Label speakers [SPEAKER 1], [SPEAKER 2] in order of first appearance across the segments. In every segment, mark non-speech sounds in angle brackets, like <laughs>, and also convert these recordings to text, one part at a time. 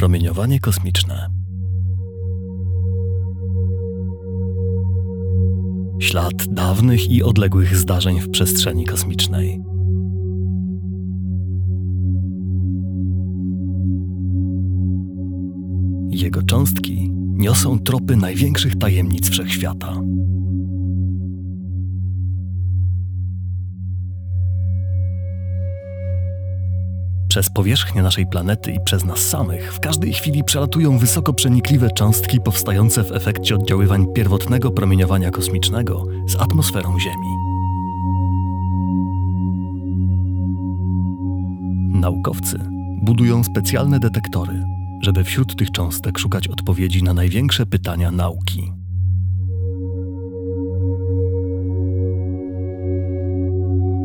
[SPEAKER 1] Promieniowanie kosmiczne. Ślad dawnych i odległych zdarzeń w przestrzeni kosmicznej. Jego cząstki niosą tropy największych tajemnic wszechświata. Przez powierzchnię naszej planety i przez nas samych w każdej chwili przelatują wysoko przenikliwe cząstki powstające w efekcie oddziaływań pierwotnego promieniowania kosmicznego z atmosferą Ziemi. Naukowcy budują specjalne detektory, żeby wśród tych cząstek szukać odpowiedzi na największe pytania nauki.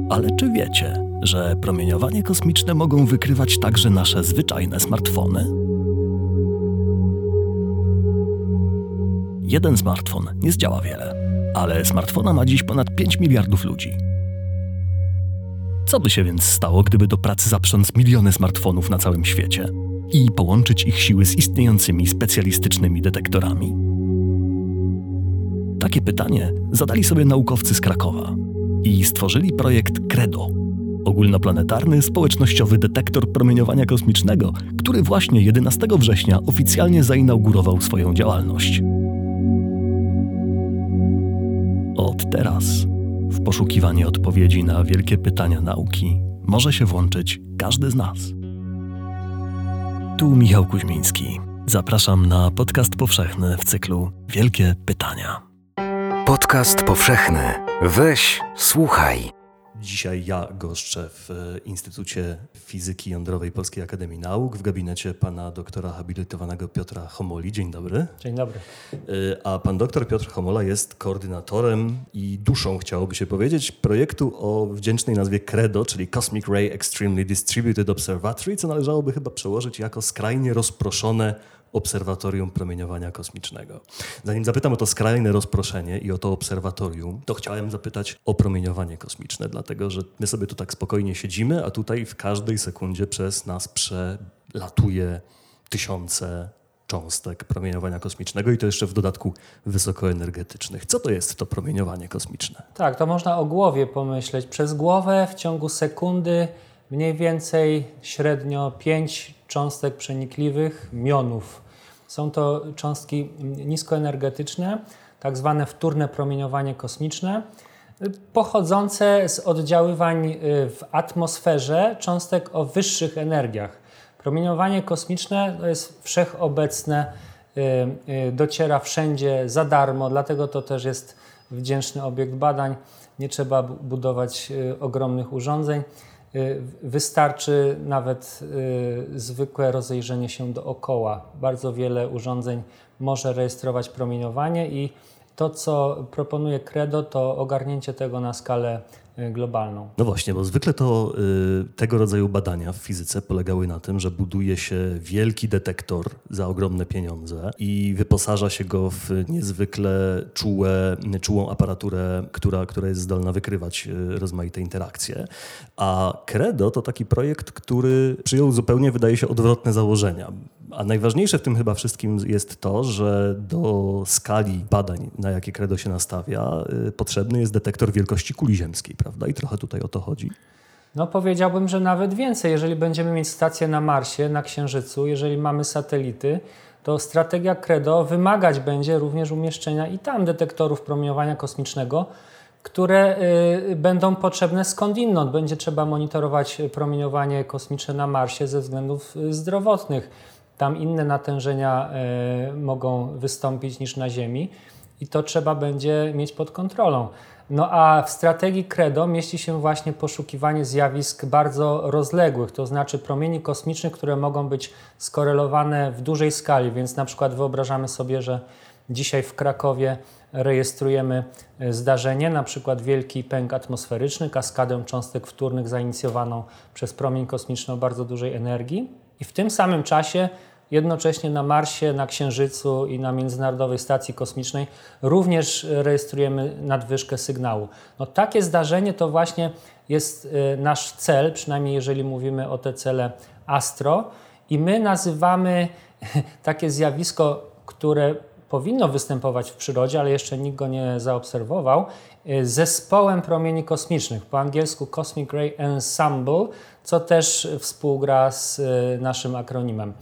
[SPEAKER 1] Ale czy wiecie, że promieniowanie kosmiczne mogą wykrywać także nasze zwyczajne smartfony? Jeden smartfon nie zdziała wiele, ale smartfona ma dziś ponad 5 miliardów ludzi. Co by się więc stało, gdyby do pracy zaprząc miliony smartfonów na całym świecie i połączyć ich siły z istniejącymi specjalistycznymi detektorami? Takie pytanie zadali sobie naukowcy z Krakowa i stworzyli projekt CREDO ogólnoplanetarny społecznościowy detektor promieniowania kosmicznego, który właśnie 11 września oficjalnie zainaugurował swoją działalność. Od teraz w poszukiwanie odpowiedzi na wielkie pytania nauki może się włączyć każdy z nas. Tu Michał Kuźmiński. Zapraszam na podcast powszechny w cyklu Wielkie Pytania.
[SPEAKER 2] Podcast powszechny. Weź, słuchaj.
[SPEAKER 1] Dzisiaj ja goszczę w e, Instytucie Fizyki Jądrowej Polskiej Akademii Nauk w gabinecie pana doktora habilitowanego Piotra Homoli. Dzień dobry.
[SPEAKER 3] Dzień dobry.
[SPEAKER 1] E, a pan doktor Piotr Homola jest koordynatorem i duszą, chciałoby się powiedzieć, projektu o wdzięcznej nazwie CREDO, czyli Cosmic Ray Extremely Distributed Observatory, co należałoby chyba przełożyć jako skrajnie rozproszone Obserwatorium Promieniowania Kosmicznego. Zanim zapytam o to skrajne rozproszenie i o to obserwatorium, to chciałem zapytać o promieniowanie kosmiczne, dlatego że my sobie tu tak spokojnie siedzimy, a tutaj w każdej sekundzie przez nas przelatuje tysiące cząstek promieniowania kosmicznego i to jeszcze w dodatku wysokoenergetycznych. Co to jest to promieniowanie kosmiczne?
[SPEAKER 3] Tak, to można o głowie pomyśleć. Przez głowę w ciągu sekundy mniej więcej średnio 5 cząstek przenikliwych, mionów są to cząstki niskoenergetyczne, tak zwane wtórne promieniowanie kosmiczne, pochodzące z oddziaływań y, w atmosferze cząstek o wyższych energiach. Promieniowanie kosmiczne to jest wszechobecne, y, y, dociera wszędzie za darmo, dlatego to też jest wdzięczny obiekt badań. Nie trzeba budować ogromnych urządzeń. Y, wystarczy nawet y, zwykłe rozejrzenie się dookoła. Bardzo wiele urządzeń może rejestrować promieniowanie i to, co proponuje Credo, to ogarnięcie tego na skalę globalną.
[SPEAKER 1] No właśnie, bo zwykle to y, tego rodzaju badania w fizyce polegały na tym, że buduje się wielki detektor za ogromne pieniądze i wyposaża się go w niezwykle czułe, czułą aparaturę, która, która jest zdolna wykrywać y, rozmaite interakcje. A Credo to taki projekt, który przyjął zupełnie, wydaje się, odwrotne założenia. A najważniejsze w tym chyba wszystkim jest to, że do skali badań, na jakie Credo się nastawia, potrzebny jest detektor wielkości kuli ziemskiej prawda? I trochę tutaj o to chodzi.
[SPEAKER 3] No powiedziałbym, że nawet więcej. Jeżeli będziemy mieć stację na Marsie, na Księżycu, jeżeli mamy satelity, to strategia Credo wymagać będzie również umieszczenia i tam detektorów promieniowania kosmicznego, które y, będą potrzebne skądinąd. Będzie trzeba monitorować promieniowanie kosmiczne na Marsie ze względów y, zdrowotnych. Tam inne natężenia y, mogą wystąpić niż na Ziemi i to trzeba będzie mieć pod kontrolą. No a w strategii Credo mieści się właśnie poszukiwanie zjawisk bardzo rozległych, to znaczy promieni kosmicznych, które mogą być skorelowane w dużej skali, więc na przykład wyobrażamy sobie, że dzisiaj w Krakowie rejestrujemy e, zdarzenie, na przykład wielki pęk atmosferyczny, kaskadę cząstek wtórnych zainicjowaną przez promień kosmiczny o bardzo dużej energii. I w tym samym czasie Jednocześnie na Marsie, na Księżycu i na Międzynarodowej Stacji Kosmicznej również rejestrujemy nadwyżkę sygnału. No, takie zdarzenie to właśnie jest y, nasz cel, przynajmniej jeżeli mówimy o te cele astro. I my nazywamy <laughs> takie zjawisko, które powinno występować w przyrodzie, ale jeszcze nikt go nie zaobserwował, y, zespołem promieni kosmicznych, po angielsku Cosmic Ray Ensemble, co też współgra z y, naszym akronimem.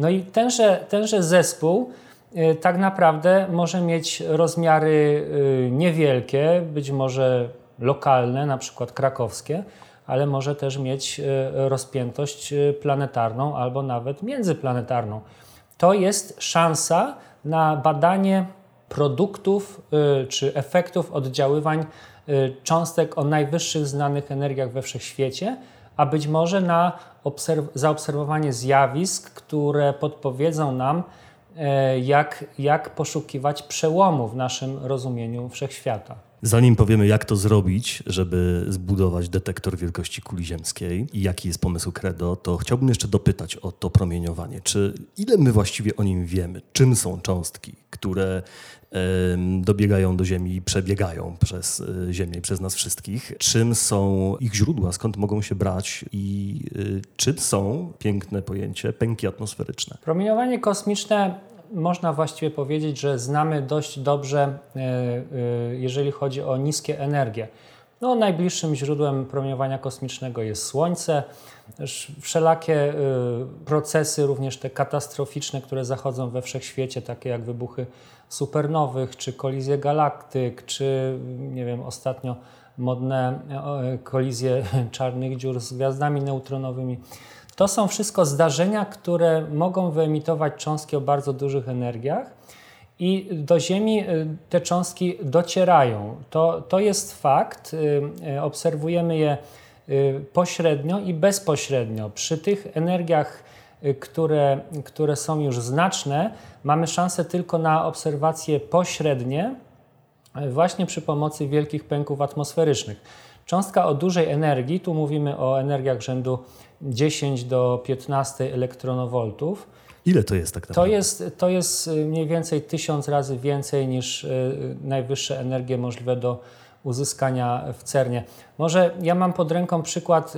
[SPEAKER 3] No i tenże, tenże zespół y, tak naprawdę może mieć rozmiary niewielkie, być może lokalne, na przykład krakowskie, ale może też mieć rozpiętość planetarną albo nawet międzyplanetarną. To jest szansa na badanie produktów y, czy efektów oddziaływań y, cząstek o najwyższych znanych energiach we wszechświecie, a być może na zaobserwowanie zjawisk, które podpowiedzą nam, e, jak, jak poszukiwać przełomu w naszym rozumieniu wszechświata.
[SPEAKER 1] Zanim powiemy, jak to zrobić, żeby zbudować detektor wielkości kuli ziemskiej i jaki jest pomysł Credo, to chciałbym jeszcze dopytać o to promieniowanie. Czy ile my właściwie o nim wiemy? Czym są cząstki, które dobiegają do Ziemi i przebiegają przez e, Ziemię i przez nas wszystkich? Czym są ich źródła, skąd mogą się brać i e, czym są, piękne pojęcie, pęki atmosferyczne?
[SPEAKER 3] Promieniowanie kosmiczne można właściwie powiedzieć, że znamy dość dobrze, e, e, jeżeli chodzi o niskie energie. No, najbliższym źródłem promieniowania kosmicznego jest Słońce. Wszelakie e, procesy, również te katastroficzne, które zachodzą we wszechświecie, takie jak wybuchy supernowych, czy kolizje galaktyk, czy nie wiem, ostatnio modne kolizje <laughs> czarnych dziur z gwiazdami neutronowymi. To są wszystko zdarzenia, które mogą wyemitować cząstki o bardzo dużych energiach i do Ziemi y, te cząstki docierają. To, to jest fakt. Y, y, obserwujemy je pośrednio i bezpośrednio. Przy tych energiach, które, które są już znaczne, mamy szansę tylko na obserwacje pośrednie, właśnie przy pomocy wielkich pęków atmosferycznych. Cząstka o dużej energii, tu mówimy o energiach rzędu 10 do 15 elektronowoltów.
[SPEAKER 1] Ile to jest tak naprawdę?
[SPEAKER 3] To jest, to jest y, mniej więcej tysiąc razy więcej niż y, najwyższe energie możliwe do uzyskania w CERNie. Może ja mam pod ręką przykład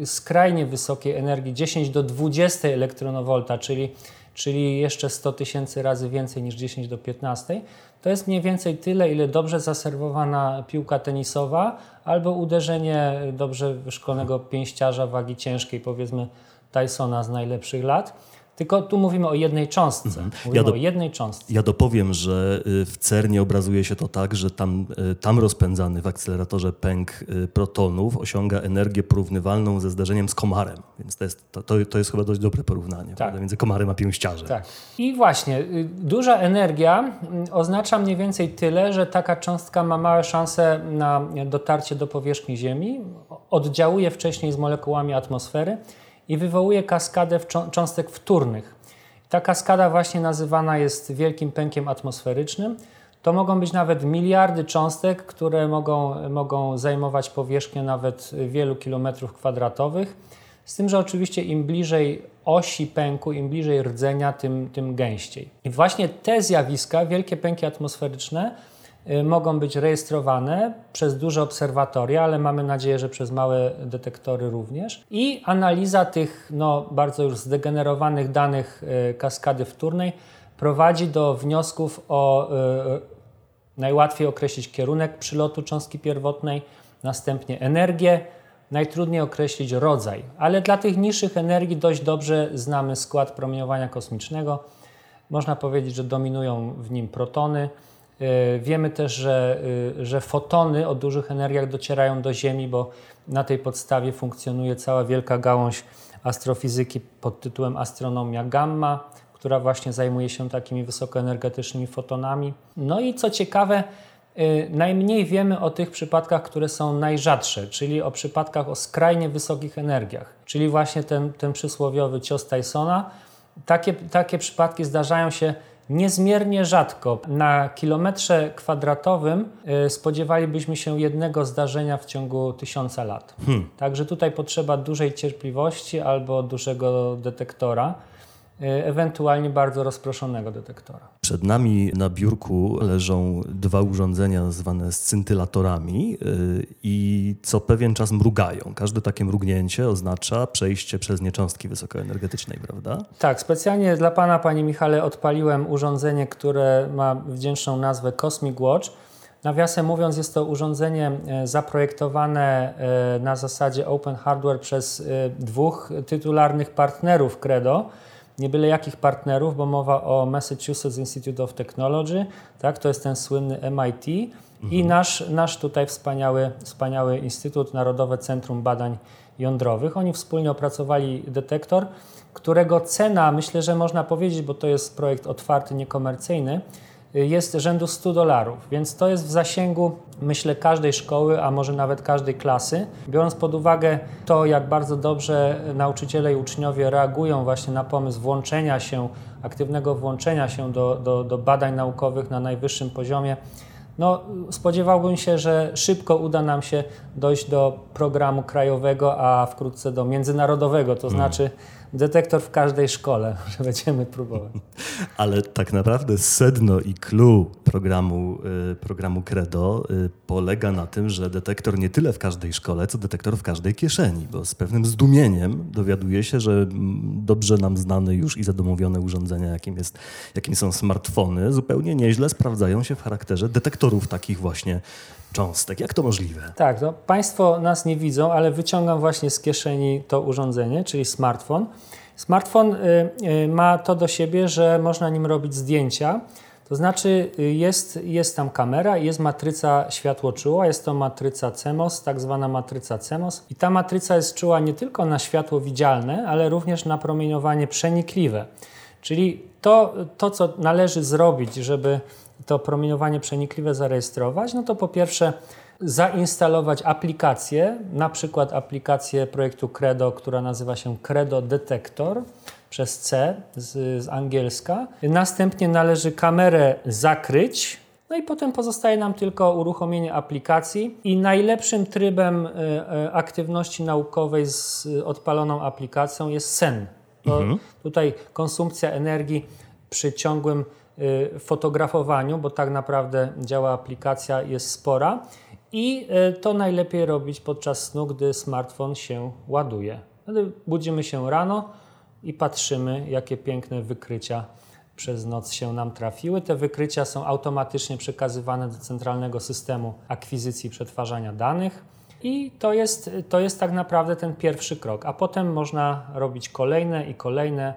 [SPEAKER 3] y, skrajnie wysokiej energii 10 do 20 elektronowolta, czyli, czyli jeszcze 100 tysięcy razy więcej niż 10 do 15. To jest mniej więcej tyle, ile dobrze zaserwowana piłka tenisowa albo uderzenie dobrze wyszkolonego pięściarza wagi ciężkiej, powiedzmy Tysona z najlepszych lat. Tylko tu mówimy o jednej cząstce. Mhm. Mówimy ja do, o jednej cząstce.
[SPEAKER 1] Ja dopowiem, że y, w CERNie obrazuje się to tak, że tam, y, tam rozpędzany w akceleratorze pęk y, protonów osiąga energię porównywalną ze zdarzeniem z komarem. Więc to jest, to, to jest chyba dość dobre porównanie tak. między komarem a pięściarzem.
[SPEAKER 3] Tak. I właśnie, duża energia oznacza mniej więcej tyle, że taka cząstka ma małe szanse na dotarcie do powierzchni Ziemi, oddziałuje wcześniej z molekułami atmosfery i wywołuje kaskadę cząstek wtórnych. Ta kaskada właśnie nazywana jest wielkim pękiem atmosferycznym. To mogą być nawet miliardy cząstek, które mogą, mogą zajmować powierzchnię nawet wielu kilometrów kwadratowych. Z tym, że oczywiście im bliżej osi pęku, im bliżej rdzenia, tym, tym gęściej. I właśnie te zjawiska, wielkie pęki atmosferyczne, mogą być rejestrowane przez duże obserwatoria, ale mamy nadzieję, że przez małe detektory również. I analiza tych no, bardzo już zdegenerowanych danych y, kaskady wtórnej prowadzi do wniosków o y, najłatwiej określić kierunek przylotu cząstki pierwotnej, następnie energię, najtrudniej określić rodzaj. Ale dla tych niższych energii dość dobrze znamy skład promieniowania kosmicznego. Można powiedzieć, że dominują w nim protony. E, wiemy też, że, e, że fotony o dużych energiach docierają do Ziemi, bo na tej podstawie funkcjonuje cała wielka gałąź astrofizyki pod tytułem astronomia gamma, która właśnie zajmuje się takimi wysokoenergetycznymi fotonami. No i co ciekawe, e, najmniej wiemy o tych przypadkach, które są najrzadsze, czyli o przypadkach o skrajnie wysokich energiach, czyli właśnie ten, ten przysłowiowy cios Tysona. Takie, takie przypadki zdarzają się niezmiernie rzadko. Na kilometrze kwadratowym y, spodziewalibyśmy się jednego zdarzenia w ciągu tysiąca lat. Hmm. Także tutaj potrzeba dużej cierpliwości albo dużego detektora. E, ewentualnie bardzo rozproszonego detektora.
[SPEAKER 1] Przed nami na biurku leżą dwa urządzenia zwane scintylatorami e, i co pewien czas mrugają. Każde takie mrugnięcie oznacza przejście przez niecząstki wysokoenergetycznej, prawda?
[SPEAKER 3] Tak, specjalnie dla Pana, Panie Michale, odpaliłem urządzenie, które ma wdzięczną nazwę Cosmic Watch. Nawiasem mówiąc, jest to urządzenie e, zaprojektowane na zasadzie open hardware przez dwóch tytularnych partnerów Credo nie byle jakich partnerów, bo mowa o Massachusetts Institute of Technology, tak, to jest ten słynny MIT mhm. i nasz, nasz tutaj wspaniały, wspaniały Instytut Narodowe Centrum Badań Jądrowych. Oni wspólnie opracowali detektor, którego cena, myślę, że można powiedzieć, bo to jest projekt otwarty, niekomercyjny, jest rzędu 100 dolarów, więc to jest w zasięgu, myślę, każdej szkoły, a może nawet każdej klasy. Biorąc pod uwagę to, jak bardzo dobrze nauczyciele i uczniowie reagują właśnie na pomysł włączenia się, aktywnego włączenia się do, do, do badań naukowych na najwyższym poziomie, no, spodziewałbym się, że szybko uda nam się dojść do programu krajowego, a wkrótce do międzynarodowego, to hmm. znaczy detektor w każdej szkole, <laughs> że będziemy próbować. <laughs>
[SPEAKER 1] Ale tak naprawdę sedno i clue programu, y, programu Credo y, polega na tym, że detektor nie tyle w każdej szkole, co detektor w każdej kieszeni, bo z pewnym zdumieniem dowiaduje się, że mm, dobrze nam znane już i zadomowione urządzenia, jakim, jest, jakim są smartfony, zupełnie nieźle sprawdzają się w charakterze detektorów takich właśnie cząstek. Jak to możliwe?
[SPEAKER 3] Tak, no, Państwo nas nie widzą, ale wyciągam właśnie z kieszeni to urządzenie, czyli smartfon. Smartfon y, y, ma to do siebie, że można nim robić zdjęcia. To znaczy y, jest, jest tam kamera jest matryca światło-czuła, jest to matryca CMOS, tak zwana matryca CMOS. I ta matryca jest czuła nie tylko na światło widzialne, ale również na promieniowanie przenikliwe. Czyli to, to co należy zrobić, żeby to promieniowanie przenikliwe zarejestrować, no to po pierwsze zainstalować aplikację, na przykład aplikację projektu Credo, która nazywa się Credo Detector przez C z, z angielska. Następnie należy kamerę zakryć, no i potem pozostaje nam tylko uruchomienie aplikacji i najlepszym trybem e, e, aktywności naukowej z odpaloną aplikacją jest sen. Mhm. Tutaj konsumpcja energii przy ciągłym fotografowaniu, bo tak naprawdę działa aplikacja, jest spora. I y, to najlepiej robić podczas snu, gdy smartfon się ładuje. Wtedy budzimy się rano i patrzymy, jakie piękne wykrycia przez noc się nam trafiły. Te wykrycia są automatycznie przekazywane do centralnego systemu akwizycji i przetwarzania danych. I to jest, to jest tak naprawdę ten pierwszy krok, a potem można robić kolejne i kolejne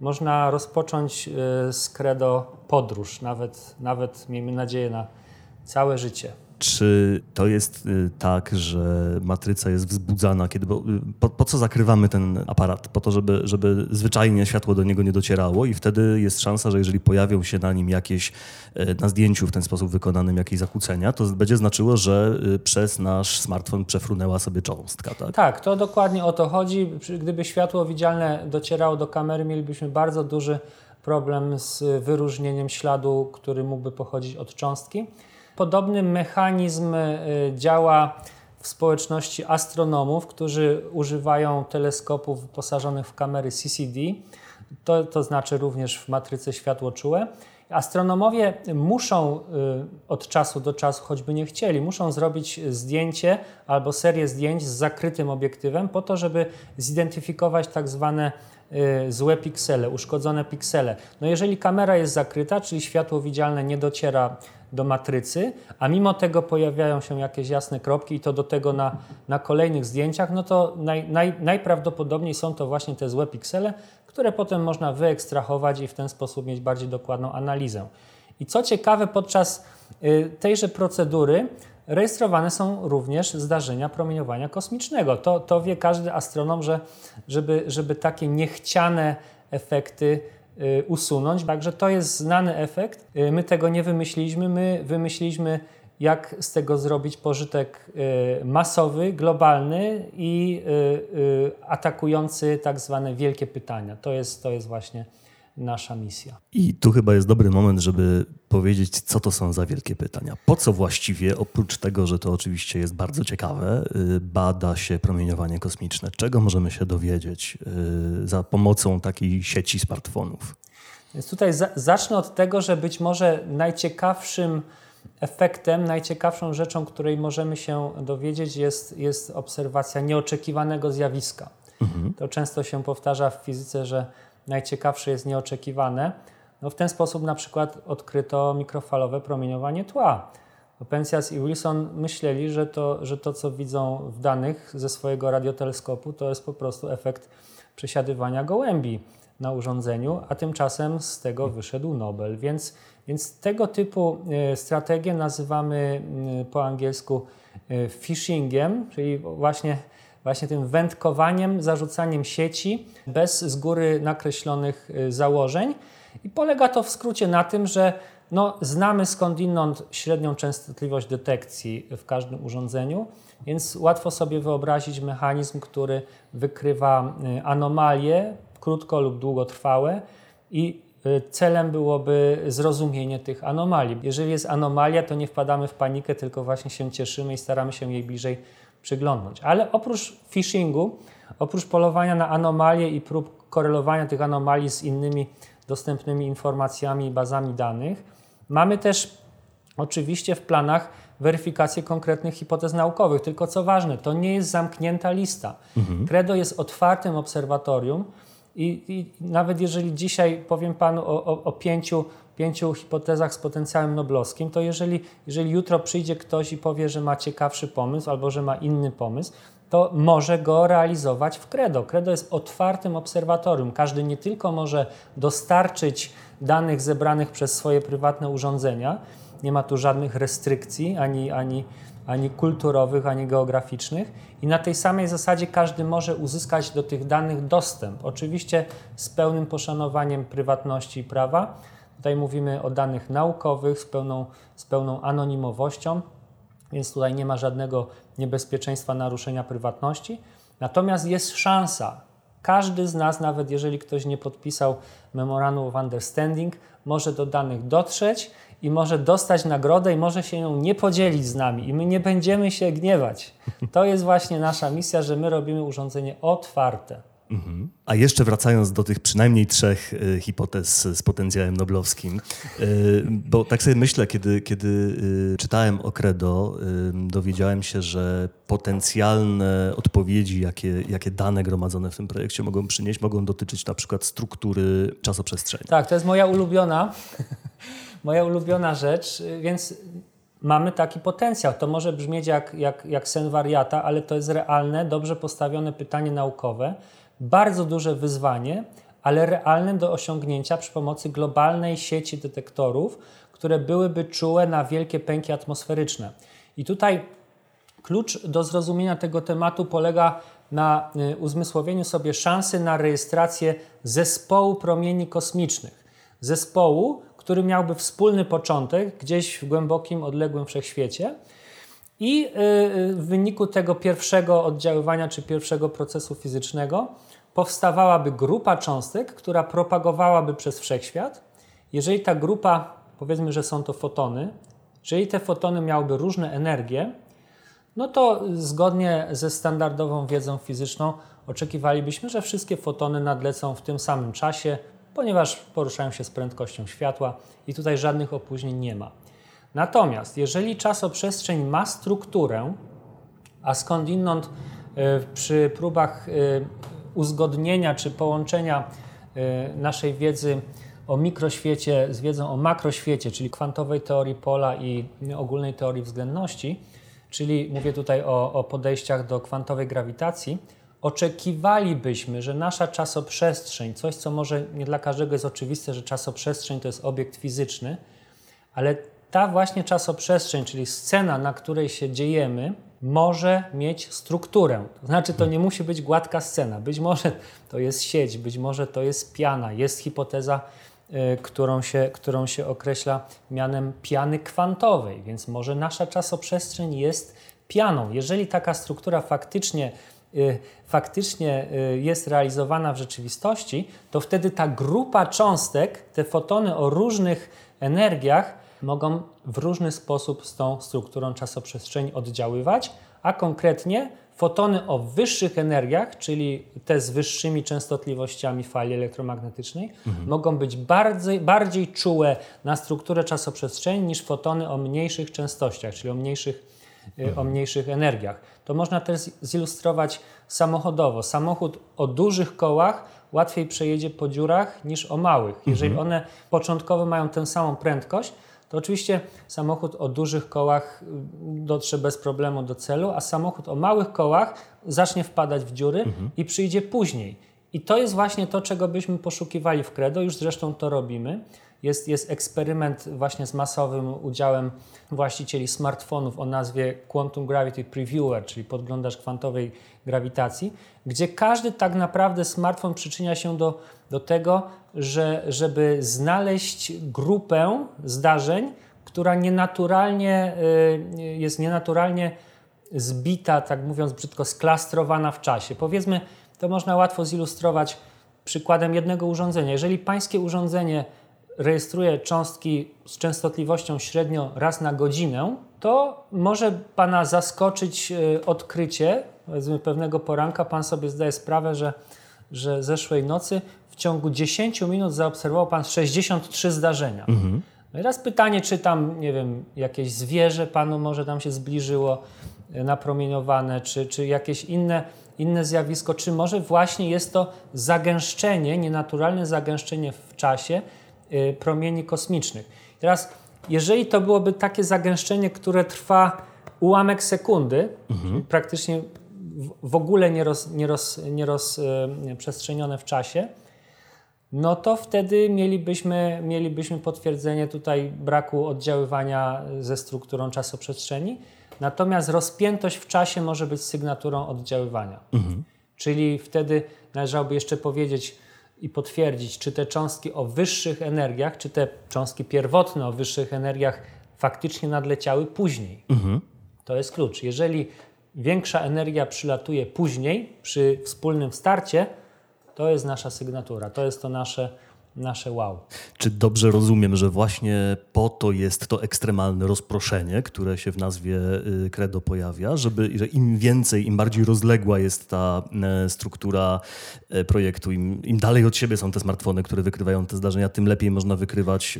[SPEAKER 3] można rozpocząć y, z credo podróż, nawet, nawet miejmy nadzieję na całe życie.
[SPEAKER 1] Czy to jest y, tak, że matryca jest wzbudzana, kiedy, y, po, po, co zakrywamy ten aparat? Po to, żeby, żeby zwyczajnie światło do niego nie docierało i wtedy jest szansa, że jeżeli pojawią się na nim jakieś, y, na zdjęciu w ten sposób wykonanym jakieś zakłócenia, to będzie znaczyło, że przez nasz smartfon przefrunęła sobie cząstka, tak?
[SPEAKER 3] Tak, to dokładnie o to chodzi. Gdyby światło widzialne docierało do kamery, mielibyśmy bardzo duży problem z wyróżnieniem śladu, który mógłby pochodzić od cząstki. Podobny mechanizm e, działa w społeczności astronomów, którzy używają teleskopów wyposażonych w kamery CCD, to, to znaczy również w matryce światłoczułe. Astronomowie muszą e, od czasu do czasu, choćby nie chcieli, muszą zrobić zdjęcie albo serię zdjęć z zakrytym obiektywem po to, żeby zidentyfikować tak zwane złe piksele, uszkodzone piksele. No jeżeli kamera jest zakryta, czyli światło widzialne nie dociera do matrycy, a mimo tego pojawiają się jakieś jasne kropki i to do tego na, na kolejnych zdjęciach, no to naj, naj, najprawdopodobniej są to właśnie te złe piksele, które potem można wyekstrahować i w ten sposób mieć bardziej dokładną analizę. I co ciekawe, podczas y, tejże procedury rejestrowane są również zdarzenia promieniowania kosmicznego. To, to wie każdy astronom, że żeby, żeby takie niechciane efekty Y, usunąć. Także to jest znany efekt. Y, my tego nie wymyśliliśmy, my wymyśliliśmy, jak z tego zrobić pożytek y, masowy, globalny i atakujący tak zwane wielkie pytania. To jest, to jest właśnie nasza misja.
[SPEAKER 1] I tu chyba jest dobry moment, żeby powiedzieć, co to są za wielkie pytania. Po co właściwie, oprócz tego, że to oczywiście jest bardzo ciekawe, y, bada się promieniowanie kosmiczne? Czego możemy się dowiedzieć y, za pomocą takiej sieci smartfonów?
[SPEAKER 3] Więc tutaj za zacznę od tego, że być może najciekawszym efektem, najciekawszą rzeczą, której możemy się dowiedzieć, jest, jest obserwacja nieoczekiwanego zjawiska. Mhm. To często się powtarza w fizyce, że najciekawsze jest nieoczekiwane. No w ten sposób na przykład odkryto mikrofalowe promieniowanie tła. Penzias i Wilson myśleli, że to, że to, co widzą w danych ze swojego radioteleskopu, to jest po prostu efekt przesiadywania gołębi na urządzeniu, a tymczasem z tego wyszedł Nobel. Więc, więc tego typu e, strategię nazywamy po angielsku e, phishingiem, czyli właśnie właśnie tym wędkowaniem, zarzucaniem sieci bez z góry nakreślonych y, założeń. I polega to w skrócie na tym, że no, znamy skądinąd średnią częstotliwość detekcji w każdym urządzeniu, więc łatwo sobie wyobrazić mechanizm, który wykrywa y, anomalie krótko lub długotrwałe i y, celem byłoby zrozumienie tych anomalii. Jeżeli jest anomalia, to nie wpadamy w panikę, tylko właśnie się cieszymy i staramy się jej bliżej przyglądnąć. Ale oprócz phishingu, oprócz polowania na anomalie i prób korelowania tych anomalii z innymi dostępnymi informacjami i bazami danych, mamy też oczywiście w planach weryfikację konkretnych hipotez naukowych. Tylko co ważne, to nie jest zamknięta lista. Mhm. Credo jest otwartym obserwatorium i, i, nawet jeżeli dzisiaj powiem Panu o, o, o pięciu pięciu hipotezach z potencjałem noblowskim, to jeżeli, jeżeli jutro przyjdzie ktoś i powie, że ma ciekawszy pomysł albo że ma inny pomysł, to może go realizować w Credo. Credo jest otwartym obserwatorium. Każdy nie tylko może dostarczyć danych zebranych przez swoje prywatne urządzenia, nie ma tu żadnych restrykcji ani, ani, ani kulturowych, ani geograficznych. I na tej samej zasadzie każdy może uzyskać do tych danych dostęp. Oczywiście z pełnym poszanowaniem prywatności i prawa, Tutaj mówimy o danych naukowych z pełną, z pełną anonimowością, więc tutaj nie ma żadnego niebezpieczeństwa naruszenia prywatności. Natomiast jest szansa, każdy z nas, nawet jeżeli ktoś nie podpisał Memorandum of Understanding, może do danych dotrzeć i może dostać nagrodę i może się ją nie podzielić z nami i my nie będziemy się gniewać. To jest właśnie nasza misja, że my robimy urządzenie otwarte.
[SPEAKER 1] Mhm. A jeszcze wracając do tych przynajmniej trzech y, hipotez z potencjałem noblowskim, y, bo tak sobie myślę, kiedy, kiedy y, czytałem o Credo, dowiedziałem się, że potencjalne odpowiedzi, jakie, jakie dane gromadzone w tym projekcie mogą przynieść, mogą dotyczyć na przykład struktury czasoprzestrzeni.
[SPEAKER 3] Tak, to jest moja ulubiona, <laughs> moja ulubiona rzecz, więc mamy taki potencjał. To może brzmieć jak, jak, jak sen wariata, ale to jest realne, dobrze postawione pytanie naukowe bardzo duże wyzwanie, ale realne do osiągnięcia przy pomocy globalnej sieci detektorów, które byłyby czułe na wielkie pęki atmosferyczne. I tutaj klucz do zrozumienia tego tematu polega na y, uzmysłowieniu sobie szansy na rejestrację zespołu promieni kosmicznych. Zespołu, który miałby wspólny początek gdzieś w głębokim, odległym wszechświecie. I y, y, w wyniku tego pierwszego oddziaływania czy pierwszego procesu fizycznego powstawałaby grupa cząstek, która propagowałaby przez wszechświat. Jeżeli ta grupa, powiedzmy, że są to fotony, jeżeli te fotony miałyby różne energie, no to zgodnie ze standardową wiedzą fizyczną oczekiwalibyśmy, że wszystkie fotony nadlecą w tym samym czasie, ponieważ poruszają się z prędkością światła i tutaj żadnych opóźnień nie ma. Natomiast jeżeli czasoprzestrzeń ma strukturę, a skądinąd e, przy próbach e, uzgodnienia czy połączenia e, naszej wiedzy o mikroświecie z wiedzą o makroświecie, czyli kwantowej teorii pola i ogólnej teorii względności, czyli mówię tutaj o, o podejściach do kwantowej grawitacji, oczekiwalibyśmy, że nasza czasoprzestrzeń, coś co może nie dla każdego jest oczywiste, że czasoprzestrzeń to jest obiekt fizyczny, ale ta właśnie czasoprzestrzeń, czyli scena, na której się dziejemy, może mieć strukturę. To znaczy, to nie musi być gładka scena. Być może to jest sieć, być może to jest piana. Jest hipoteza, y, którą, się, którą się określa mianem piany kwantowej, więc może nasza czasoprzestrzeń jest pianą. Jeżeli taka struktura faktycznie y, faktycznie y, jest realizowana w rzeczywistości, to wtedy ta grupa cząstek, te fotony o różnych energiach mogą w różny sposób z tą strukturą czasoprzestrzeni oddziaływać, a konkretnie fotony o wyższych energiach, czyli te z wyższymi częstotliwościami fali elektromagnetycznej, mhm. mogą być bardziej, bardziej czułe na strukturę czasoprzestrzeni niż fotony o mniejszych częstościach, czyli o mniejszych, mhm. o mniejszych energiach. To można też zilustrować samochodowo. Samochód o dużych kołach łatwiej przejedzie po dziurach niż o małych. Jeżeli mhm. one początkowo mają tę samą prędkość, to oczywiście samochód o dużych kołach y, dotrze bez problemu do celu, a samochód o małych kołach zacznie wpadać w dziury mhm. i przyjdzie później. I to jest właśnie to, czego byśmy poszukiwali w Credo, już zresztą to robimy. Jest, jest eksperyment właśnie z masowym udziałem właścicieli smartfonów o nazwie Quantum Gravity Previewer, czyli podglądacz kwantowej grawitacji, gdzie każdy tak naprawdę smartfon przyczynia się do, do tego, że, żeby znaleźć grupę zdarzeń, która nienaturalnie y, jest nienaturalnie zbita, tak mówiąc brzydko, sklastrowana w czasie. Powiedzmy, to można łatwo zilustrować przykładem jednego urządzenia. Jeżeli pańskie urządzenie rejestruje cząstki z częstotliwością średnio raz na godzinę, to może Pana zaskoczyć e, odkrycie, powiedzmy pewnego poranka, Pan sobie zdaje sprawę, że, że zeszłej nocy w ciągu 10 minut zaobserwował Pan 63 zdarzenia. Mhm. No i teraz pytanie, czy tam, nie wiem, jakieś zwierzę Panu może tam się zbliżyło, e, napromieniowane, czy, czy jakieś inne, inne zjawisko, czy może właśnie jest to zagęszczenie, nienaturalne zagęszczenie w czasie, promieni kosmicznych. Teraz, jeżeli to byłoby takie zagęszczenie, które trwa ułamek sekundy, mhm. praktycznie w ogóle nie, roz, nie, roz, nie rozprzestrzenione y, w czasie, no to wtedy mielibyśmy, mielibyśmy potwierdzenie tutaj braku oddziaływania ze strukturą czasoprzestrzeni. Natomiast rozpiętość w czasie może być sygnaturą oddziaływania. Mhm. Czyli wtedy należałoby jeszcze powiedzieć, i potwierdzić, czy te cząstki o wyższych energiach, czy te cząstki pierwotne o wyższych energiach faktycznie nadleciały później. Mhm. To jest klucz. Jeżeli większa energia przylatuje później, przy wspólnym starcie, to jest nasza sygnatura, to jest to nasze nasze wow.
[SPEAKER 1] Czy dobrze rozumiem, że właśnie po to jest to ekstremalne rozproszenie, które się w nazwie y, Credo pojawia, żeby że im więcej, im bardziej rozległa jest ta e, struktura e, projektu, im, im dalej od siebie są te smartfony, które wykrywają te zdarzenia, tym lepiej można wykrywać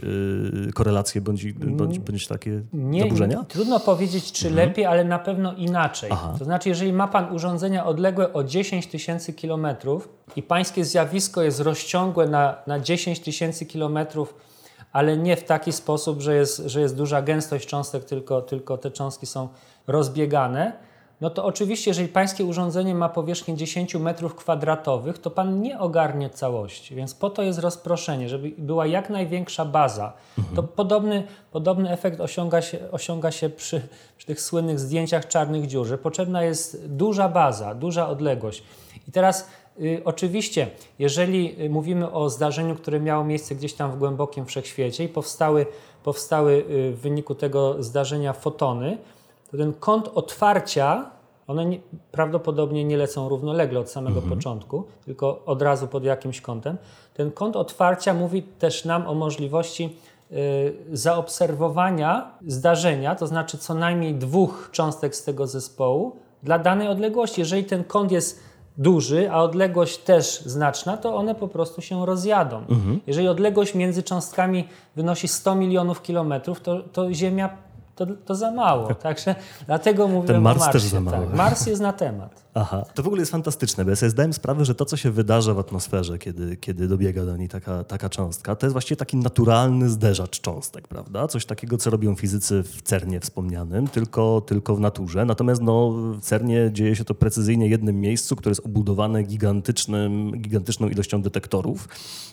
[SPEAKER 1] y, korelacje bądź, bądź, bądź takie nie, zaburzenia? Nie,
[SPEAKER 3] trudno powiedzieć, czy mhm. lepiej, ale na pewno inaczej. Aha. To znaczy, jeżeli ma Pan urządzenia odległe o 10 tysięcy kilometrów i Pańskie zjawisko jest rozciągłe na, na 10 10 tysięcy kilometrów, ale nie w taki sposób, że jest, że jest duża gęstość cząstek, tylko, tylko te cząstki są rozbiegane, no to oczywiście, jeżeli pańskie urządzenie ma powierzchnię 10 metrów kwadratowych, to pan nie ogarnie całości. Więc po to jest rozproszenie, żeby była jak największa baza. Mhm. To podobny, podobny efekt osiąga się, osiąga się przy, przy tych słynnych zdjęciach czarnych dziur, że potrzebna jest duża baza, duża odległość. I teraz oczywiście, jeżeli y, mówimy o zdarzeniu, które miało miejsce gdzieś tam w głębokim wszechświecie i powstały, powstały y, w wyniku tego zdarzenia fotony, to ten kąt otwarcia, one nie, prawdopodobnie nie lecą równolegle od samego mhm. początku, tylko od razu pod jakimś kątem. Ten kąt otwarcia mówi też nam o możliwości zaobserwowania zdarzenia, to znaczy co najmniej dwóch cząstek z tego zespołu dla danej odległości. Jeżeli ten kąt jest duży, a odległość też znaczna, to one po prostu się rozjadą. Mhm. Jeżeli odległość między cząstkami wynosi 100 milionów kilometrów, to, to Ziemia to, to za mało. <laughs> Także dlatego mówię
[SPEAKER 1] Ten Mars o Marsie. też za mało.
[SPEAKER 3] Tak, Mars jest na temat.
[SPEAKER 1] Aha, to w ogóle jest fantastyczne, bo ja sobie zdałem sprawę, że to, co się wydarza w atmosferze, kiedy, kiedy dobiega do niej taka, taka cząstka, to jest właściwie taki naturalny zderzacz cząstek, prawda? Coś takiego, co robią fizycy w CERNie wspomnianym, tylko, tylko w naturze. Natomiast no, w CERNie dzieje się to precyzyjnie w jednym miejscu, które jest obudowane gigantycznym, gigantyczną ilością detektorów.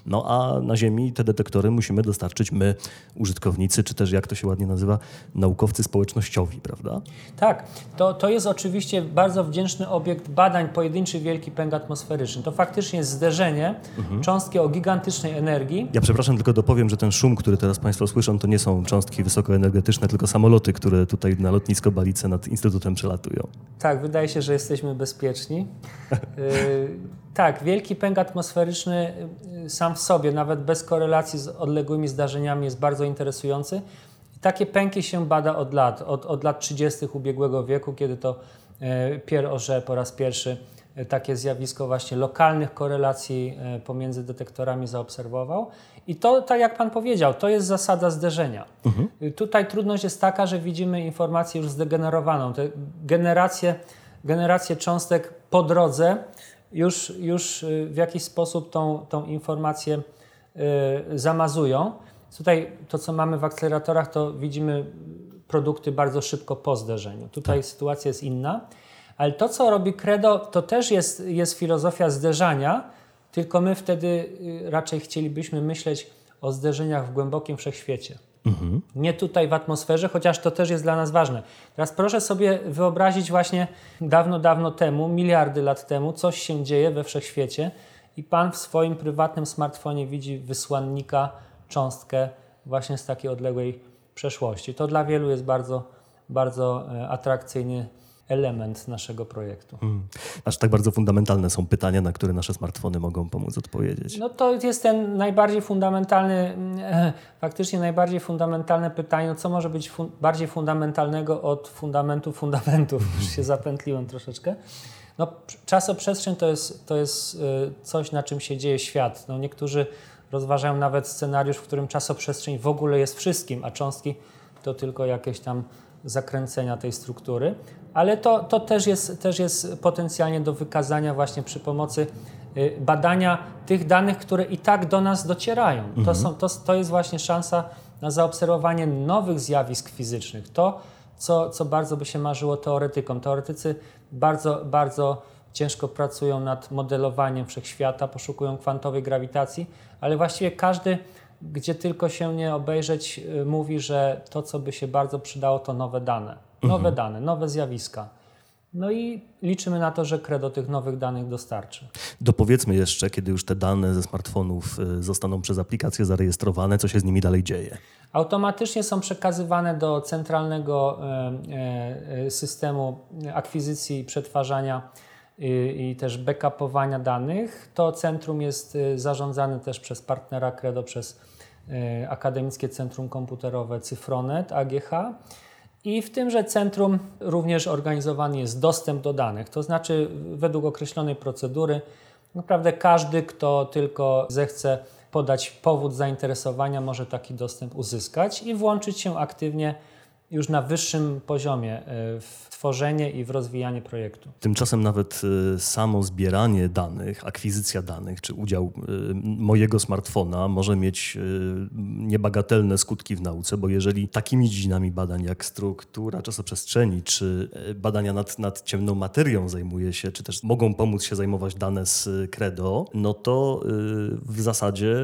[SPEAKER 1] No a na Ziemi te detektory musimy dostarczyć my, użytkownicy, czy też jak to się ładnie nazywa, naukowcy społecznościowi, prawda?
[SPEAKER 3] Tak, to, to jest oczywiście bardzo wdzięczny obiekt obiekt badań pojedynczy wielki pęk atmosferyczny. To faktycznie jest zderzenie mhm. cząstki o gigantycznej energii.
[SPEAKER 1] Ja przepraszam, tylko dopowiem, że ten szum, który teraz Państwo słyszą, to nie są cząstki wysokoenergetyczne, tylko samoloty, które tutaj na lotnisko Balice nad Instytutem przelatują.
[SPEAKER 3] Tak, wydaje się, że jesteśmy bezpieczni. <laughs> y tak, wielki pęk atmosferyczny y, sam w sobie, nawet bez korelacji z odległymi zdarzeniami, jest bardzo interesujący. Takie pęki się bada od lat, od, od lat 30. ubiegłego wieku, kiedy to Pierre Auger po raz pierwszy e, takie zjawisko właśnie lokalnych korelacji e, pomiędzy detektorami zaobserwował. I to, tak jak Pan powiedział, to jest zasada zderzenia. Mhm. Tutaj trudność jest taka, że widzimy informację już zdegenerowaną. Te generacje, generacje cząstek po drodze już, już w jakiś sposób tą, tą informację zamazują. Tutaj to, co mamy w akceleratorach, to widzimy produkty bardzo szybko po zderzeniu. Tutaj tak. sytuacja jest inna. Ale to, co robi Credo, to też jest, jest filozofia zderzania, tylko my wtedy y, raczej chcielibyśmy myśleć o zderzeniach w głębokim wszechświecie. Mhm. Nie tutaj w atmosferze, chociaż to też jest dla nas ważne. Teraz proszę sobie wyobrazić właśnie dawno, dawno temu, miliardy lat temu, coś się dzieje we wszechświecie i pan w swoim prywatnym smartfonie widzi wysłannika cząstkę właśnie z takiej odległej przeszłości. To dla wielu jest bardzo, bardzo e, atrakcyjny element naszego projektu. Hmm.
[SPEAKER 1] Aż tak bardzo fundamentalne są pytania, na które nasze smartfony mogą pomóc odpowiedzieć.
[SPEAKER 3] No to jest ten najbardziej fundamentalny, e, faktycznie najbardziej fundamentalne pytanie, no co może być fun bardziej fundamentalnego od fundamentu fundamentów. <laughs> Już się zapętliłem troszeczkę. No, czasoprzestrzeń to jest, to jest e, coś, na czym się dzieje świat. No, niektórzy rozważają nawet scenariusz, w którym czasoprzestrzeń w ogóle jest wszystkim, a cząstki to tylko jakieś tam zakręcenia tej struktury. Ale to, to też, jest, też jest potencjalnie do wykazania właśnie przy pomocy y, badania tych danych, które i tak do nas docierają. Mhm. To, są, to, to jest właśnie szansa na zaobserwowanie nowych zjawisk fizycznych. To, co, co bardzo by się marzyło teoretykom. Teoretycy bardzo, bardzo ciężko pracują nad modelowaniem wszechświata, poszukują kwantowej grawitacji, ale właściwie każdy, gdzie tylko się nie obejrzeć, y, mówi, że to, co by się bardzo przydało, to nowe dane. Nowe mhm. dane, nowe zjawiska. No i liczymy na to, że Credo tych nowych danych dostarczy.
[SPEAKER 1] Dopowiedzmy jeszcze, kiedy już te dane ze smartfonów y, zostaną przez aplikację zarejestrowane, co się z nimi dalej dzieje?
[SPEAKER 3] Automatycznie są przekazywane do centralnego y, systemu akwizycji i przetwarzania i, też backupowania danych. To centrum jest y, zarządzane też przez partnera Credo, przez y, Akademickie Centrum Komputerowe Cyfronet AGH. I w tymże centrum również organizowany jest dostęp do danych, to znaczy według określonej procedury. Naprawdę każdy, kto tylko zechce podać powód zainteresowania, może taki dostęp uzyskać i włączyć się aktywnie już na wyższym poziomie y, w tworzenie i w rozwijanie projektu.
[SPEAKER 1] Tymczasem nawet y, samo zbieranie danych, akwizycja danych, czy udział y, mojego smartfona może mieć niebagatelne skutki w nauce, bo jeżeli takimi dziedzinami badań jak struktura czasoprzestrzeni, czy badania nad, nad ciemną materią zajmuje się, czy też mogą pomóc się zajmować dane z Credo, no to w zasadzie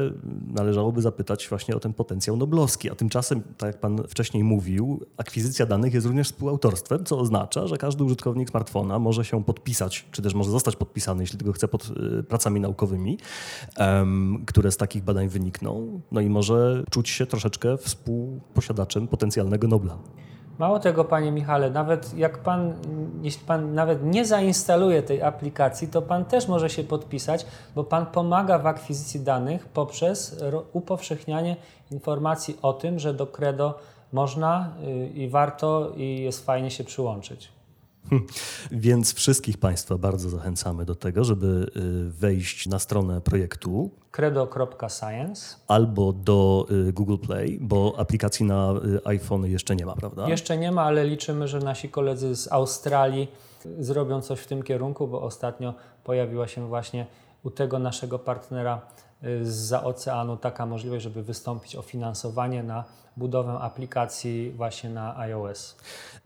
[SPEAKER 1] należałoby zapytać właśnie o ten potencjał noblowski. A tymczasem, tak jak pan wcześniej mówił, akwizycja danych jest również współautorstwem, co oznacza, że każdy użytkownik smartfona może się podpisać, czy też może zostać podpisany, jeśli tylko chce, pod y, pracami naukowymi, um, które z takich badań wynikną, no i może czuć się troszeczkę współposiadaczem potencjalnego Nobla.
[SPEAKER 3] Mało tego, panie Michale, nawet jak pan, jeśli pan nawet nie zainstaluje tej aplikacji, to pan też może się podpisać, bo pan pomaga w akwizycji danych poprzez upowszechnianie informacji o tym, że do Credo można y, i warto i jest fajnie się przyłączyć.
[SPEAKER 1] Więc wszystkich Państwa bardzo zachęcamy do tego, żeby y, wejść na stronę projektu
[SPEAKER 3] credo.science
[SPEAKER 1] albo do y, Google Play, bo aplikacji na iPhone jeszcze nie ma, prawda?
[SPEAKER 3] Jeszcze nie ma, ale liczymy, że nasi koledzy z Australii zrobią coś w tym kierunku, bo ostatnio pojawiła się właśnie u tego naszego partnera za oceanu taka możliwość, żeby wystąpić o finansowanie na budowę aplikacji właśnie na iOS.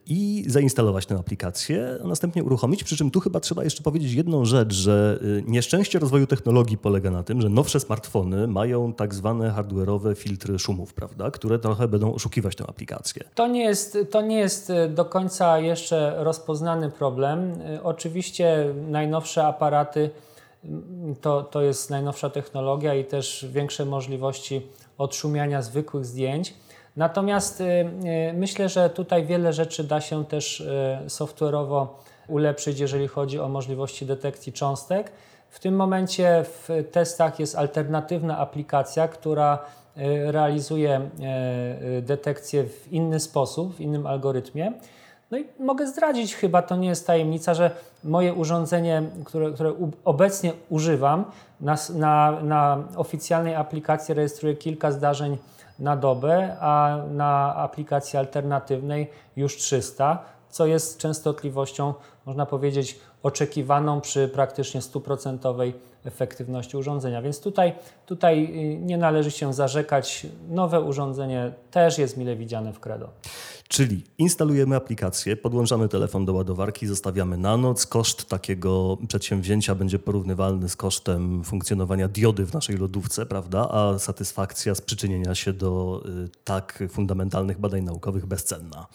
[SPEAKER 1] I zainstalować tę aplikację, a następnie uruchomić. Przy czym tu chyba trzeba jeszcze powiedzieć jedną rzecz, że y, nieszczęście rozwoju technologii polega na tym, że nowsze smartfony mają tak zwane hardware'owe filtry szumów, prawda, które trochę będą oszukiwać tę aplikację.
[SPEAKER 3] To nie jest, to nie jest y, do końca jeszcze rozpoznany problem. Y, oczywiście najnowsze aparaty to, to jest najnowsza technologia i też większe możliwości odszumiania zwykłych zdjęć. Natomiast y, y, myślę, że tutaj wiele rzeczy da się też y, software'owo ulepszyć, jeżeli chodzi o możliwości detekcji cząstek. W tym momencie w testach jest alternatywna aplikacja, która realizuje detekcję w inny sposób, w innym algorytmie. No i mogę zdradzić, chyba to nie jest tajemnica, że moje urządzenie, które, które obecnie używam, na, na, na oficjalnej aplikacji rejestruje kilka zdarzeń na dobę, a na aplikacji alternatywnej już 300, co jest częstotliwością, można powiedzieć, oczekiwaną przy praktycznie stuprocentowej efektywności urządzenia. Więc tutaj, tutaj y, nie należy się zarzekać. Nowe urządzenie też jest mile widziane w Credo.
[SPEAKER 1] Czyli instalujemy aplikację, podłączamy telefon do ładowarki, zostawiamy na noc. Koszt takiego przedsięwzięcia będzie porównywalny z kosztem funkcjonowania diody w naszej lodówce, prawda? A satysfakcja z przyczynienia się do y, tak fundamentalnych badań naukowych bezcenna.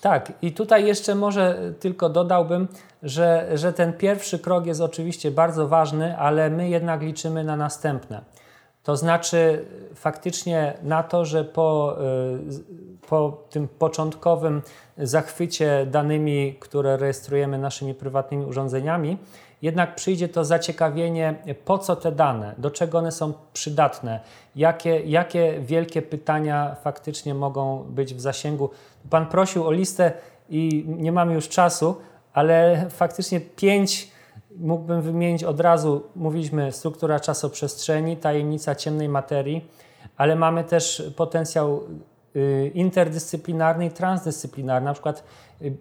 [SPEAKER 3] Tak, i tutaj jeszcze może tylko dodałbym, że, że ten pierwszy krok jest oczywiście bardzo ważny, ale my jednak liczymy na następne. To znaczy faktycznie na to, że po, y, po tym początkowym zachwycie danymi, które rejestrujemy naszymi prywatnymi urządzeniami, jednak przyjdzie to zaciekawienie, po co te dane, do czego one są przydatne, jakie, jakie wielkie pytania faktycznie mogą być w zasięgu. Pan prosił o listę i nie mamy już czasu, ale faktycznie pięć mógłbym wymienić od razu. Mówiliśmy struktura czasoprzestrzeni, tajemnica ciemnej materii, ale mamy też potencjał y, interdyscyplinarny i transdyscyplinarny. Na przykład y,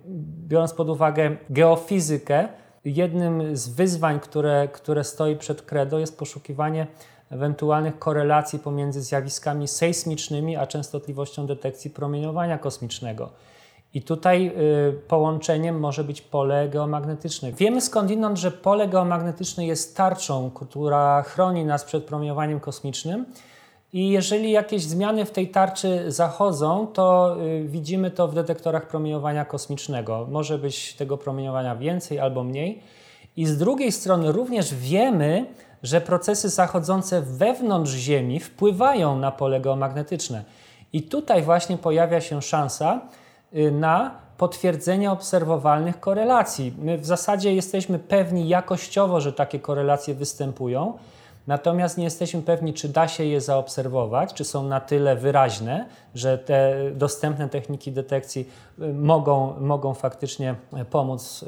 [SPEAKER 3] biorąc pod uwagę geofizykę, jednym z wyzwań, które, które stoi przed Credo jest poszukiwanie ewentualnych korelacji pomiędzy zjawiskami sejsmicznymi a częstotliwością detekcji promieniowania kosmicznego. I tutaj y, połączeniem może być pole geomagnetyczne. Wiemy skądinąd, że pole geomagnetyczne jest tarczą, która chroni nas przed promieniowaniem kosmicznym. I jeżeli jakieś zmiany w tej tarczy zachodzą, to y, widzimy to w detektorach promieniowania kosmicznego. Może być tego promieniowania więcej albo mniej. I z drugiej strony również wiemy, że procesy zachodzące wewnątrz Ziemi wpływają na pole geomagnetyczne. I tutaj właśnie pojawia się szansa, Y, na potwierdzenie obserwowalnych korelacji. My w zasadzie jesteśmy pewni jakościowo, że takie korelacje występują, natomiast nie jesteśmy pewni, czy da się je zaobserwować, czy są na tyle wyraźne, że te dostępne techniki detekcji y, mogą, mogą faktycznie y, pomóc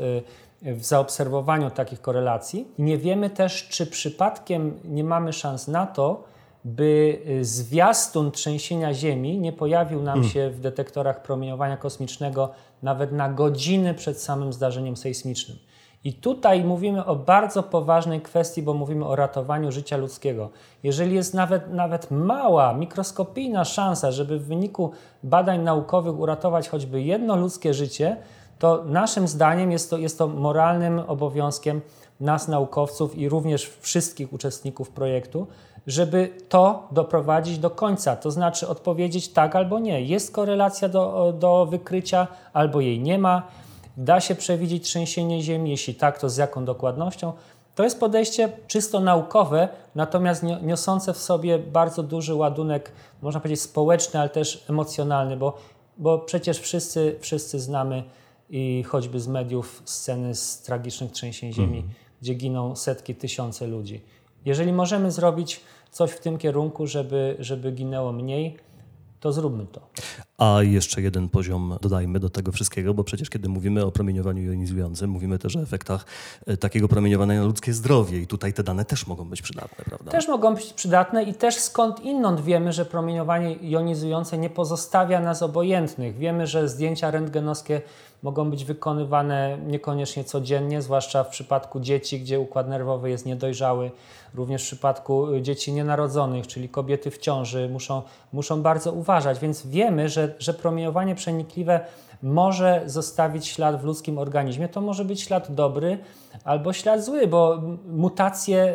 [SPEAKER 3] w zaobserwowaniu takich korelacji. Nie wiemy też, czy przypadkiem nie mamy szans na to, by y, zwiastun trzęsienia Ziemi nie pojawił nam hmm. się w detektorach promieniowania kosmicznego nawet na godziny przed samym zdarzeniem sejsmicznym. I tutaj mówimy o bardzo poważnej kwestii, bo mówimy o ratowaniu życia ludzkiego. Jeżeli jest nawet, nawet mała, mikroskopijna szansa, żeby w wyniku badań naukowych uratować choćby jedno ludzkie życie, to naszym zdaniem jest to, jest to moralnym obowiązkiem nas, naukowców i również wszystkich uczestników projektu, żeby to doprowadzić do końca, to znaczy odpowiedzieć tak albo nie. Jest korelacja do, do wykrycia, albo jej nie ma. Da się przewidzieć trzęsienie Ziemi, jeśli tak, to z jaką dokładnością. To jest podejście czysto naukowe, natomiast niosące w sobie bardzo duży ładunek, można powiedzieć społeczny, ale też emocjonalny, bo, bo przecież wszyscy, wszyscy znamy i choćby z mediów sceny z tragicznych trzęsień Ziemi, mm. gdzie giną setki, tysiące ludzi. Jeżeli możemy zrobić coś w tym kierunku, żeby, żeby ginęło mniej, to zróbmy to.
[SPEAKER 1] A jeszcze jeden poziom dodajmy do tego wszystkiego, bo przecież kiedy mówimy o promieniowaniu jonizującym, mówimy też o efektach e, takiego promieniowania na ludzkie zdrowie i tutaj te dane też mogą być przydatne, prawda?
[SPEAKER 3] Też mogą być przydatne i też skąd inąd wiemy, że promieniowanie jonizujące nie pozostawia nas obojętnych. Wiemy, że zdjęcia rentgenowskie mogą być wykonywane niekoniecznie codziennie, zwłaszcza w przypadku dzieci, gdzie układ nerwowy jest niedojrzały. Również w przypadku y, dzieci nienarodzonych, czyli kobiety w ciąży, muszą, muszą bardzo uważać. Więc wiemy, że, że promieniowanie przenikliwe może zostawić ślad w ludzkim organizmie. To może być ślad dobry albo ślad zły, bo mutacje y,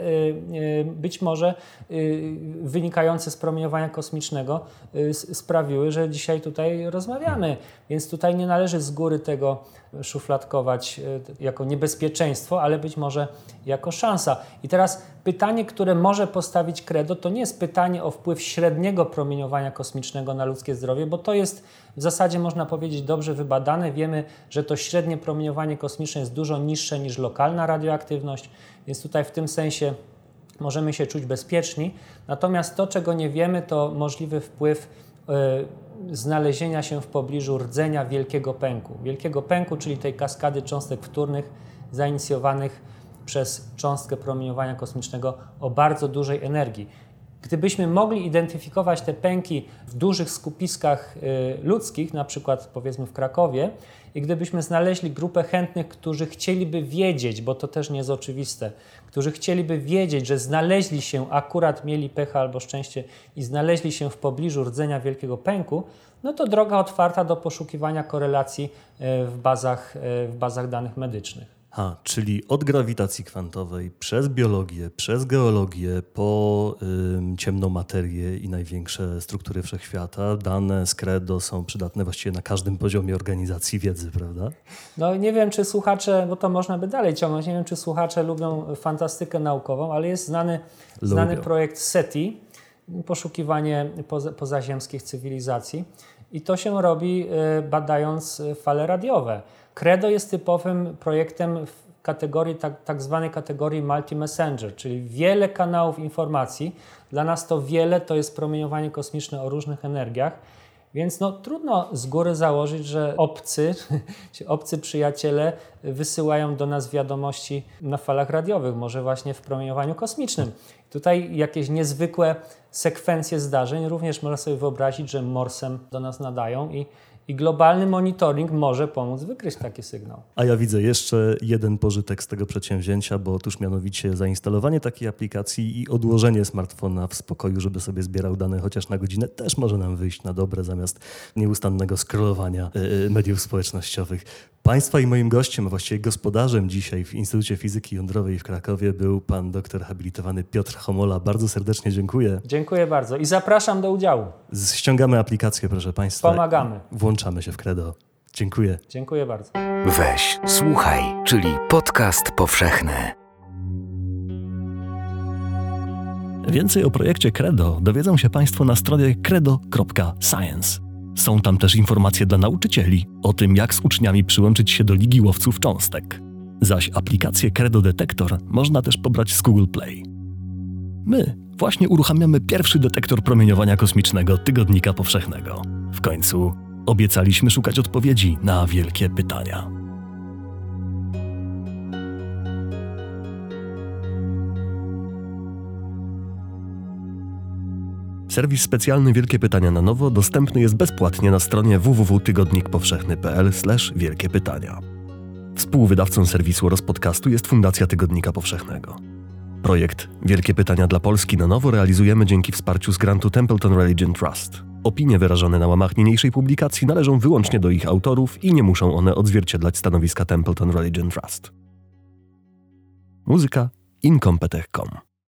[SPEAKER 3] y, być może y, wynikające z promieniowania kosmicznego sprawiły, że dzisiaj tutaj rozmawiamy. Więc tutaj nie należy z góry tego szufladkować jako niebezpieczeństwo, ale być może jako szansa. I teraz pytanie, które może postawić Credo, to nie jest pytanie o wpływ średniego promieniowania kosmicznego na ludzkie zdrowie, bo to jest w zasadzie można powiedzieć dobrze wybadane. Wiemy, że to średnie promieniowanie kosmiczne jest dużo niższe niż lokalna radioaktywność, więc tutaj w tym sensie możemy się czuć bezpieczni. Natomiast to, czego nie wiemy, to możliwy wpływ y, znalezienia się w pobliżu rdzenia wielkiego pęku. Wielkiego pęku, czyli tej kaskady cząstek wtórnych zainicjowanych przez cząstkę promieniowania kosmicznego o bardzo dużej energii. Gdybyśmy mogli identyfikować te pęki w dużych skupiskach y, ludzkich, na przykład powiedzmy w Krakowie, i gdybyśmy znaleźli grupę chętnych, którzy chcieliby wiedzieć, bo to też nie jest oczywiste, którzy chcieliby wiedzieć, że znaleźli się, akurat mieli pecha albo szczęście i znaleźli się w pobliżu rdzenia wielkiego pęku, no to droga otwarta do poszukiwania korelacji y, w bazach, y, w bazach danych medycznych.
[SPEAKER 1] Ha, czyli od grawitacji kwantowej, przez biologię, przez geologię, po y, ciemną materię i największe struktury wszechświata, dane z credo są przydatne właściwie na każdym poziomie organizacji wiedzy, prawda?
[SPEAKER 3] No nie wiem, czy słuchacze, bo to można by dalej ciągnąć, nie wiem, czy słuchacze lubią fantastykę naukową, ale jest znany, znany projekt SETI, poszukiwanie poza, pozaziemskich cywilizacji i to się robi y, badając fale radiowe. Credo jest typowym projektem w kategorii, tak, tak zwanej kategorii multi-messenger, czyli wiele kanałów informacji. Dla nas to wiele to jest promieniowanie kosmiczne o różnych energiach. Więc no, trudno z góry założyć, że obcy, <laughs> obcy przyjaciele wysyłają do nas wiadomości na falach radiowych, może właśnie w promieniowaniu kosmicznym. Tutaj jakieś niezwykłe sekwencje zdarzeń również można sobie wyobrazić, że morsem do nas nadają i i globalny monitoring może pomóc wykryć taki sygnał.
[SPEAKER 1] A ja widzę jeszcze jeden pożytek z tego przedsięwzięcia, bo otóż mianowicie zainstalowanie takiej aplikacji i odłożenie smartfona w spokoju, żeby sobie zbierał dane chociaż na godzinę, też może nam wyjść na dobre zamiast nieustannego scrollowania e, e, mediów społecznościowych. Państwa i moim gościem, a właściwie gospodarzem dzisiaj w Instytucie Fizyki Jądrowej w Krakowie był pan doktor habilitowany Piotr Homola. Bardzo serdecznie dziękuję.
[SPEAKER 3] Dziękuję bardzo i zapraszam do udziału.
[SPEAKER 1] Ściągamy aplikację, proszę państwa.
[SPEAKER 3] Pomagamy.
[SPEAKER 1] Włączamy się w credo. Dziękuję.
[SPEAKER 3] Dziękuję bardzo.
[SPEAKER 2] Weź, słuchaj, czyli podcast powszechny.
[SPEAKER 1] Więcej o projekcie Credo dowiedzą się Państwo na stronie credo.science. Są tam też informacje dla nauczycieli o tym, jak z uczniami przyłączyć się do Ligi Łowców Cząstek. Zaś aplikację Credo Detektor można też pobrać z Google Play. My właśnie uruchamiamy pierwszy detektor promieniowania kosmicznego Tygodnika Powszechnego. W końcu obiecaliśmy szukać odpowiedzi na wielkie pytania. Serwis specjalny Wielkie Pytania na Nowo dostępny jest bezpłatnie na stronie www.tygodnikpowszechny.pl/wielkie pytania. Współwydawcą serwisu oraz podcastu jest Fundacja Tygodnika Powszechnego. Projekt Wielkie Pytania dla Polski na nowo realizujemy dzięki wsparciu z grantu Templeton Religion Trust. Opinie wyrażone na łamach niniejszej publikacji należą wyłącznie do ich autorów i nie muszą one odzwierciedlać stanowiska Templeton Religion Trust. Muzyka incompetech.com